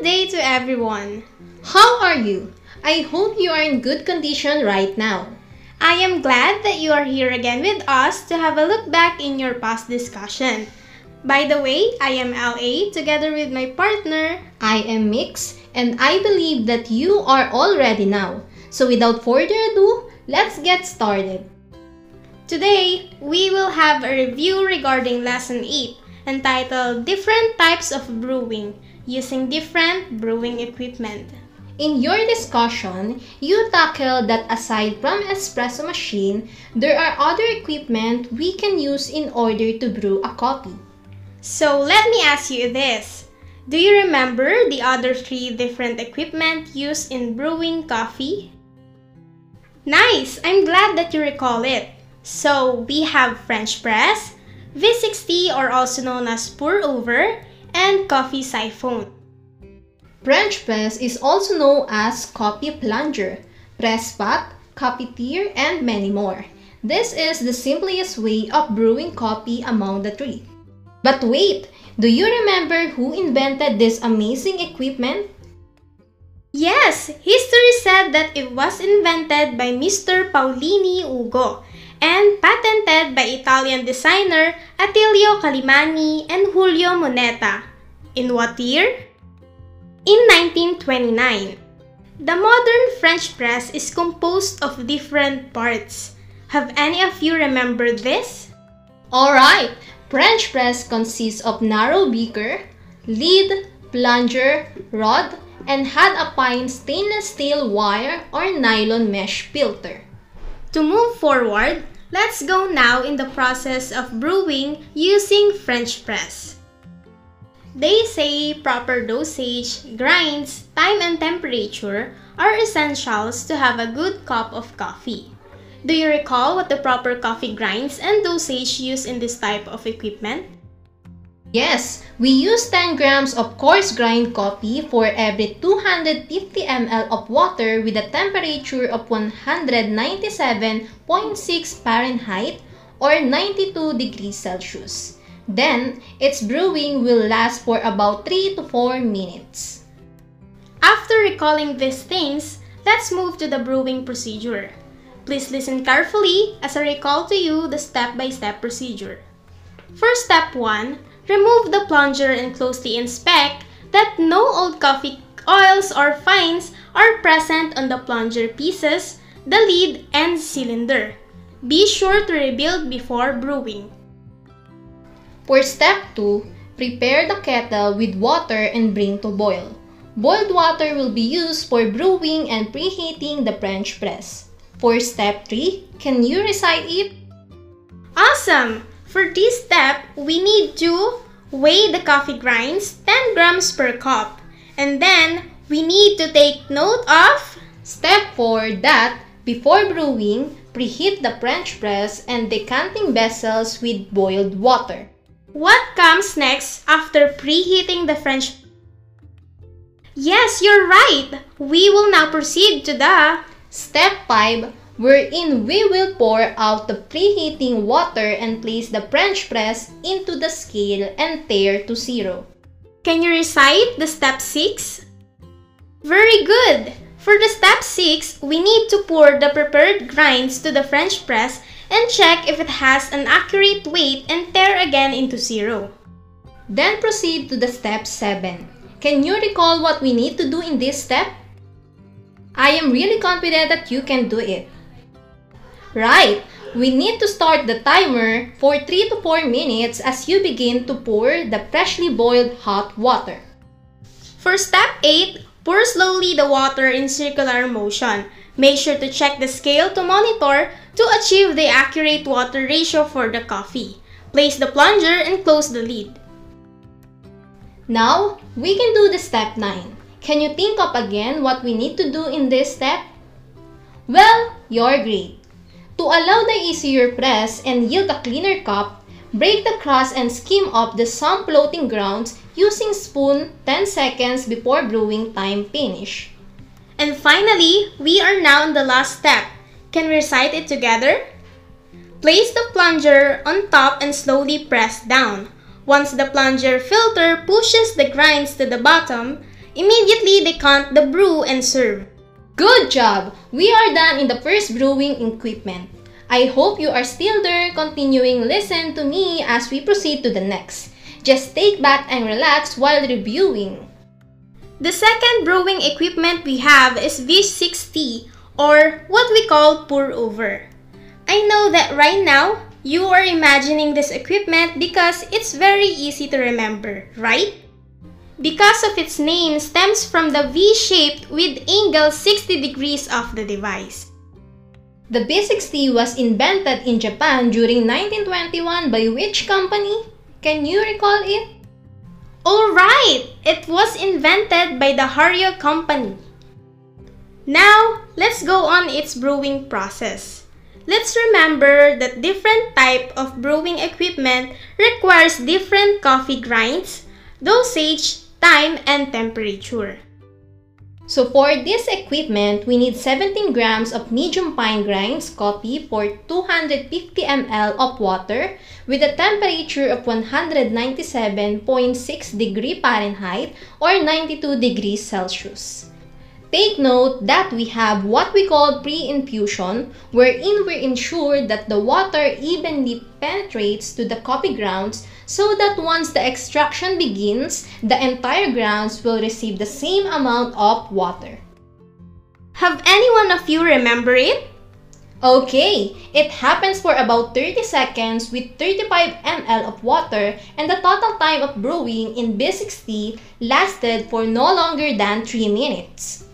Good day to everyone. How are you? I hope you are in good condition right now. I am glad that you are here again with us to have a look back in your past discussion. By the way, I am LA together with my partner. I am Mix and I believe that you are all ready now. So without further ado, let's get started. Today, we will have a review regarding Lesson 8 entitled Different Types of Brewing using different brewing equipment. In your discussion, you tackled that aside from espresso machine, there are other equipment we can use in order to brew a coffee. So let me ask you this. Do you remember the other three different equipment used in brewing coffee? Nice! I'm glad that you recall it. So we have French press, V60 or also known as pour over, and coffee siphon. French press is also known as coffee plunger, press pot, cafetiere, and many more. This is the simplest way of brewing coffee among the three. But wait, do you remember who invented this amazing equipment? Yes, history said that it was invented by Mr. Paolini Ugo and patented by Italian designer Attilio Calimani and Giulio Moneta. In what year? In 1929. The modern French press is composed of different parts. Have any of you remembered this? Alright, French press consists of narrow beaker, lid, plunger, rod, and had a fine stainless steel wire or nylon mesh filter. To move forward, let's go now in the process of brewing using French press. They say proper dosage, grinds, time and temperature are essentials to have a good cup of coffee. Do you recall what the proper coffee grinds and dosage used in this type of equipment? Yes, we use 10 grams of coarse grind coffee for every 250 ml of water with a temperature of 197.6 Fahrenheit or 92 degrees Celsius. Then, its brewing will last for about 3 to 4 minutes. After recalling these things, let's move to the brewing procedure. Please listen carefully as I recall to you the step-by-step -step procedure. For step 1, remove the plunger and closely inspect that no old coffee oils or fines are present on the plunger pieces, the lid, and cylinder. Be sure to rebuild before brewing. For step 2, prepare the kettle with water and bring to boil. Boiled water will be used for brewing and preheating the French press. For step 3, can you recite it? Awesome! For this step, we need to weigh the coffee grinds 10 grams per cup. And then, we need to take note of Step 4 that before brewing, preheat the French press and decanting vessels with boiled water. What comes next after preheating the French Yes, you're right! We will now proceed to the Step 5 wherein we will pour out the preheating water and place the French press into the scale and tare to zero. Can you recite the step 6? Very good! For the step 6, we need to pour the prepared grinds to the French press and check if it has an accurate weight and tare again into zero. Then proceed to the step 7. Can you recall what we need to do in this step? I am really confident that you can do it. Right! We need to start the timer for 3 to 4 minutes as you begin to pour the freshly boiled hot water. For step 8, pour slowly the water in circular motion. Make sure to check the scale to monitor to achieve the accurate water ratio for the coffee. Place the plunger and close the lid. Now, we can do the step 9. Can you think of again what we need to do in this step? Well, you're great. To allow the easier press and yield a cleaner cup, break the crust and skim off the some floating grounds using spoon 10 seconds before brewing time finish. And finally, we are now in the last step. Can we recite it together? Place the plunger on top and slowly press down. Once the plunger filter pushes the grinds to the bottom, Immediately decant the brew and serve. Good job! We are done in the first brewing equipment. I hope you are still there continuing listen to me as we proceed to the next. Just take back and relax while reviewing. The second brewing equipment we have is V60 or what we call pour over. I know that right now you are imagining this equipment because it's very easy to remember, right? Because of its name stems from the V-shaped with angle 60 degrees of the device. The V60 was invented in Japan during 1921 by which company? Can you recall it? Alright! It was invented by the Hario Company. Now, let's go on its brewing process. Let's remember that different type of brewing equipment requires different coffee grinds, dosage, time, and temperature. So for this equipment, we need 17 grams of medium fine grinds coffee for 250 ml of water with a temperature of 197.6 degree Fahrenheit or 92 degrees Celsius. Take note that we have what we call pre-infusion, wherein we ensure that the water evenly penetrates to the coffee grounds so that once the extraction begins, the entire grounds will receive the same amount of water. Have anyone of you remember it? Okay, it happens for about 30 seconds with 35 ml of water and the total time of brewing in V60 lasted for no longer than 3 minutes.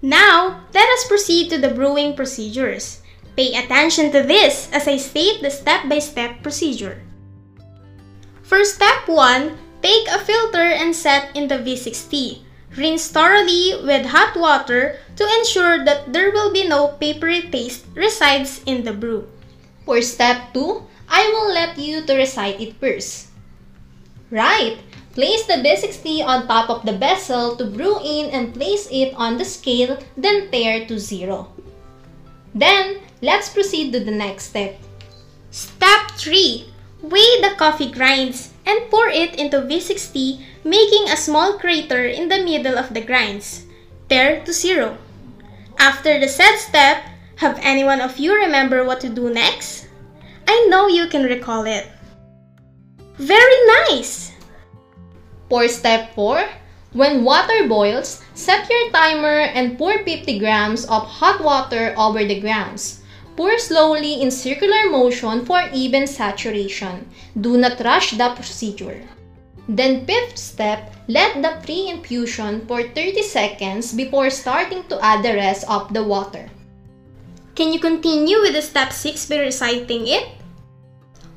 Now, let us proceed to the brewing procedures. Pay attention to this as I state the step-by-step -step procedure. For step 1, take a filter and set in the V60. Rinse thoroughly with hot water to ensure that there will be no papery taste resides in the brew. For step 2, I will let you to recite it first. Right, Place the V60 on top of the vessel to brew in and place it on the scale, then tare to zero. Then, let's proceed to the next step. Step 3. Weigh the coffee grinds and pour it into V60, making a small crater in the middle of the grinds. Tare to zero. After the said step, have anyone of you remember what to do next? I know you can recall it. Very nice! For step 4, when water boils, set your timer and pour 50 grams of hot water over the grounds. Pour slowly in circular motion for even saturation. Do not rush the procedure. Then fifth step, let the pre-infusion for 30 seconds before starting to add the rest of the water. Can you continue with the step 6 by reciting it?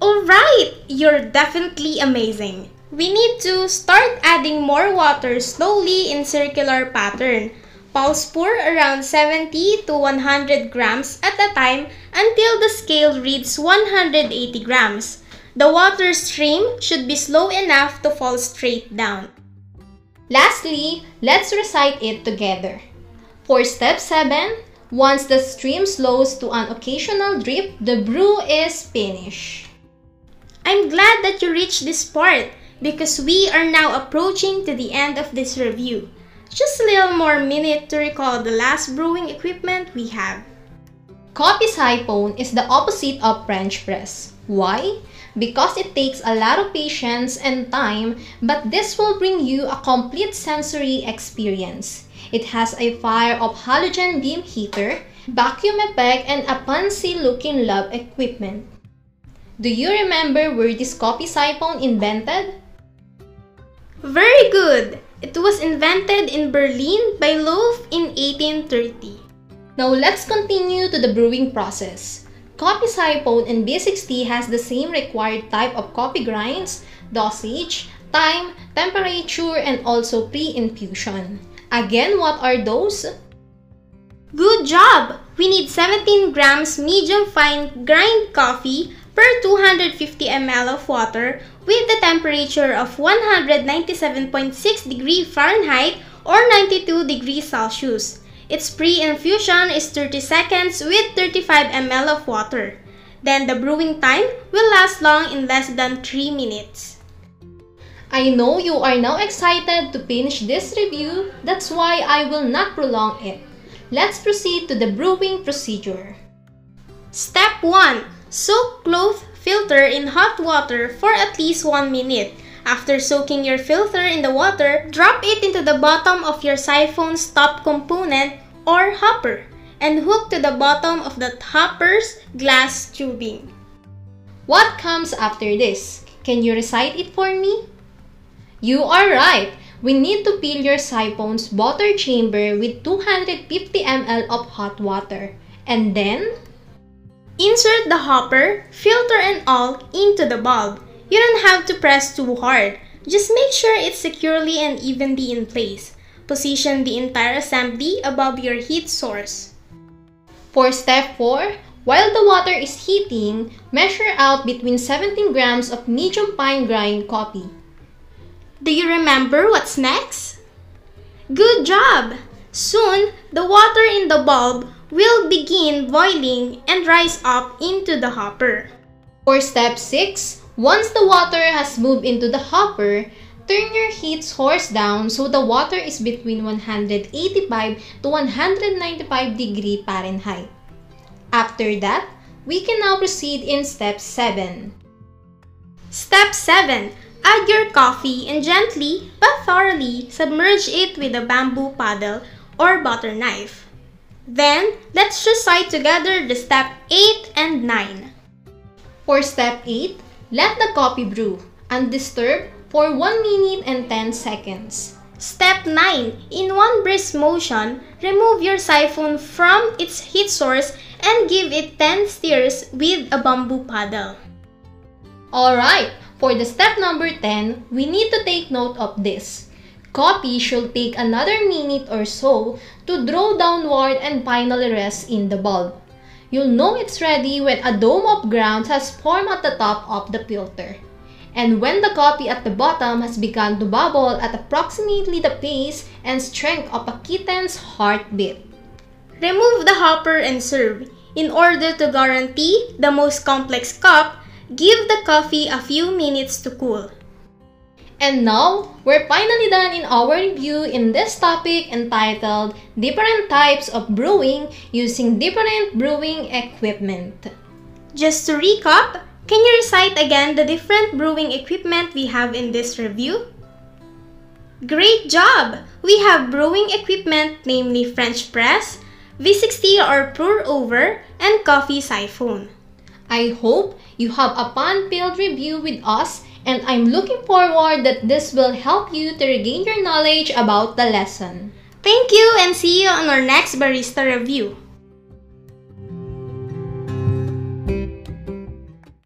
Alright! You're definitely amazing! We need to start adding more water slowly in circular pattern. Pulse pour around 70 to 100 grams at a time until the scale reads 180 grams. The water stream should be slow enough to fall straight down. Lastly, let's recite it together. For step 7, once the stream slows to an occasional drip, the brew is finished. I'm glad that you reached this part because we are now approaching to the end of this review. Just a little more minute to recall the last brewing equipment we have. Coffee siphon is the opposite of French press. Why? Because it takes a lot of patience and time, but this will bring you a complete sensory experience. It has a fire of halogen beam heater, vacuum effect, and a fancy looking lab equipment. Do you remember where this coffee siphon invented? Very good! It was invented in Berlin by Loewe in 1830. Now let's continue to the brewing process. Coffee siphon and V60 has the same required type of coffee grinds, dosage, time, temperature, and also pre-infusion. Again, what are those? Good job! We need 17 grams medium fine grind coffee per 250 ml of water with the temperature of 197.6 degree Fahrenheit or 92 degrees Celsius. Its pre-infusion is 30 seconds with 35 ml of water. Then the brewing time will last long in less than 3 minutes. I know you are now excited to finish this review, that's why I will not prolong it. Let's proceed to the brewing procedure. Step 1. Soak cloth filter in hot water for at least 1 minute. After soaking your filter in the water, drop it into the bottom of your siphon's top component or hopper and hook to the bottom of the hopper's glass tubing. What comes after this? Can you recite it for me? You are right! We need to fill your siphon's water chamber with 250 ml of hot water. And then, Insert the hopper, filter and all into the bulb. You don't have to press too hard. Just make sure it's securely and evenly in place. Position the entire assembly above your heat source. for step 4, while the water is heating, measure out between 17 grams of medium fine grind coffee. Do you remember what's next? Good job! Soon, the water in the bulb will begin boiling and rise up into the hopper. For step 6, once the water has moved into the hopper, turn your heat source down so the water is between 185 to 195 degree Fahrenheit. After that, we can now proceed in step 7. Step 7. Add your coffee and gently but thoroughly submerge it with a bamboo paddle or butter knife. Then, let's recite together the step 8 and 9. For step 8, let the coffee brew, undisturbed, for 1 minute and 10 seconds. Step 9. In one brisk motion, remove your siphon from its heat source and give it 10 stirs with a bamboo paddle. Alright, for the step number 10, we need to take note of this. Coffee should take another minute or so to draw downward and finally rest in the bulb. You'll know it's ready when a dome of grounds has formed at the top of the filter. And when the coffee at the bottom has begun to bubble at approximately the pace and strength of a kitten's heartbeat. Remove the hopper and serve. In order to guarantee the most complex cup, give the coffee a few minutes to cool. And now, we're finally done in our review in this topic entitled Different Types of Brewing Using Different Brewing Equipment. Just to recap, can you recite again the different brewing equipment we have in this review? Great job! We have brewing equipment namely French press, V60 or pour over, and coffee siphon. I hope you have a fun-filled review with us and I'm looking forward that this will help you to regain your knowledge about the lesson. Thank you and see you on our next barista review.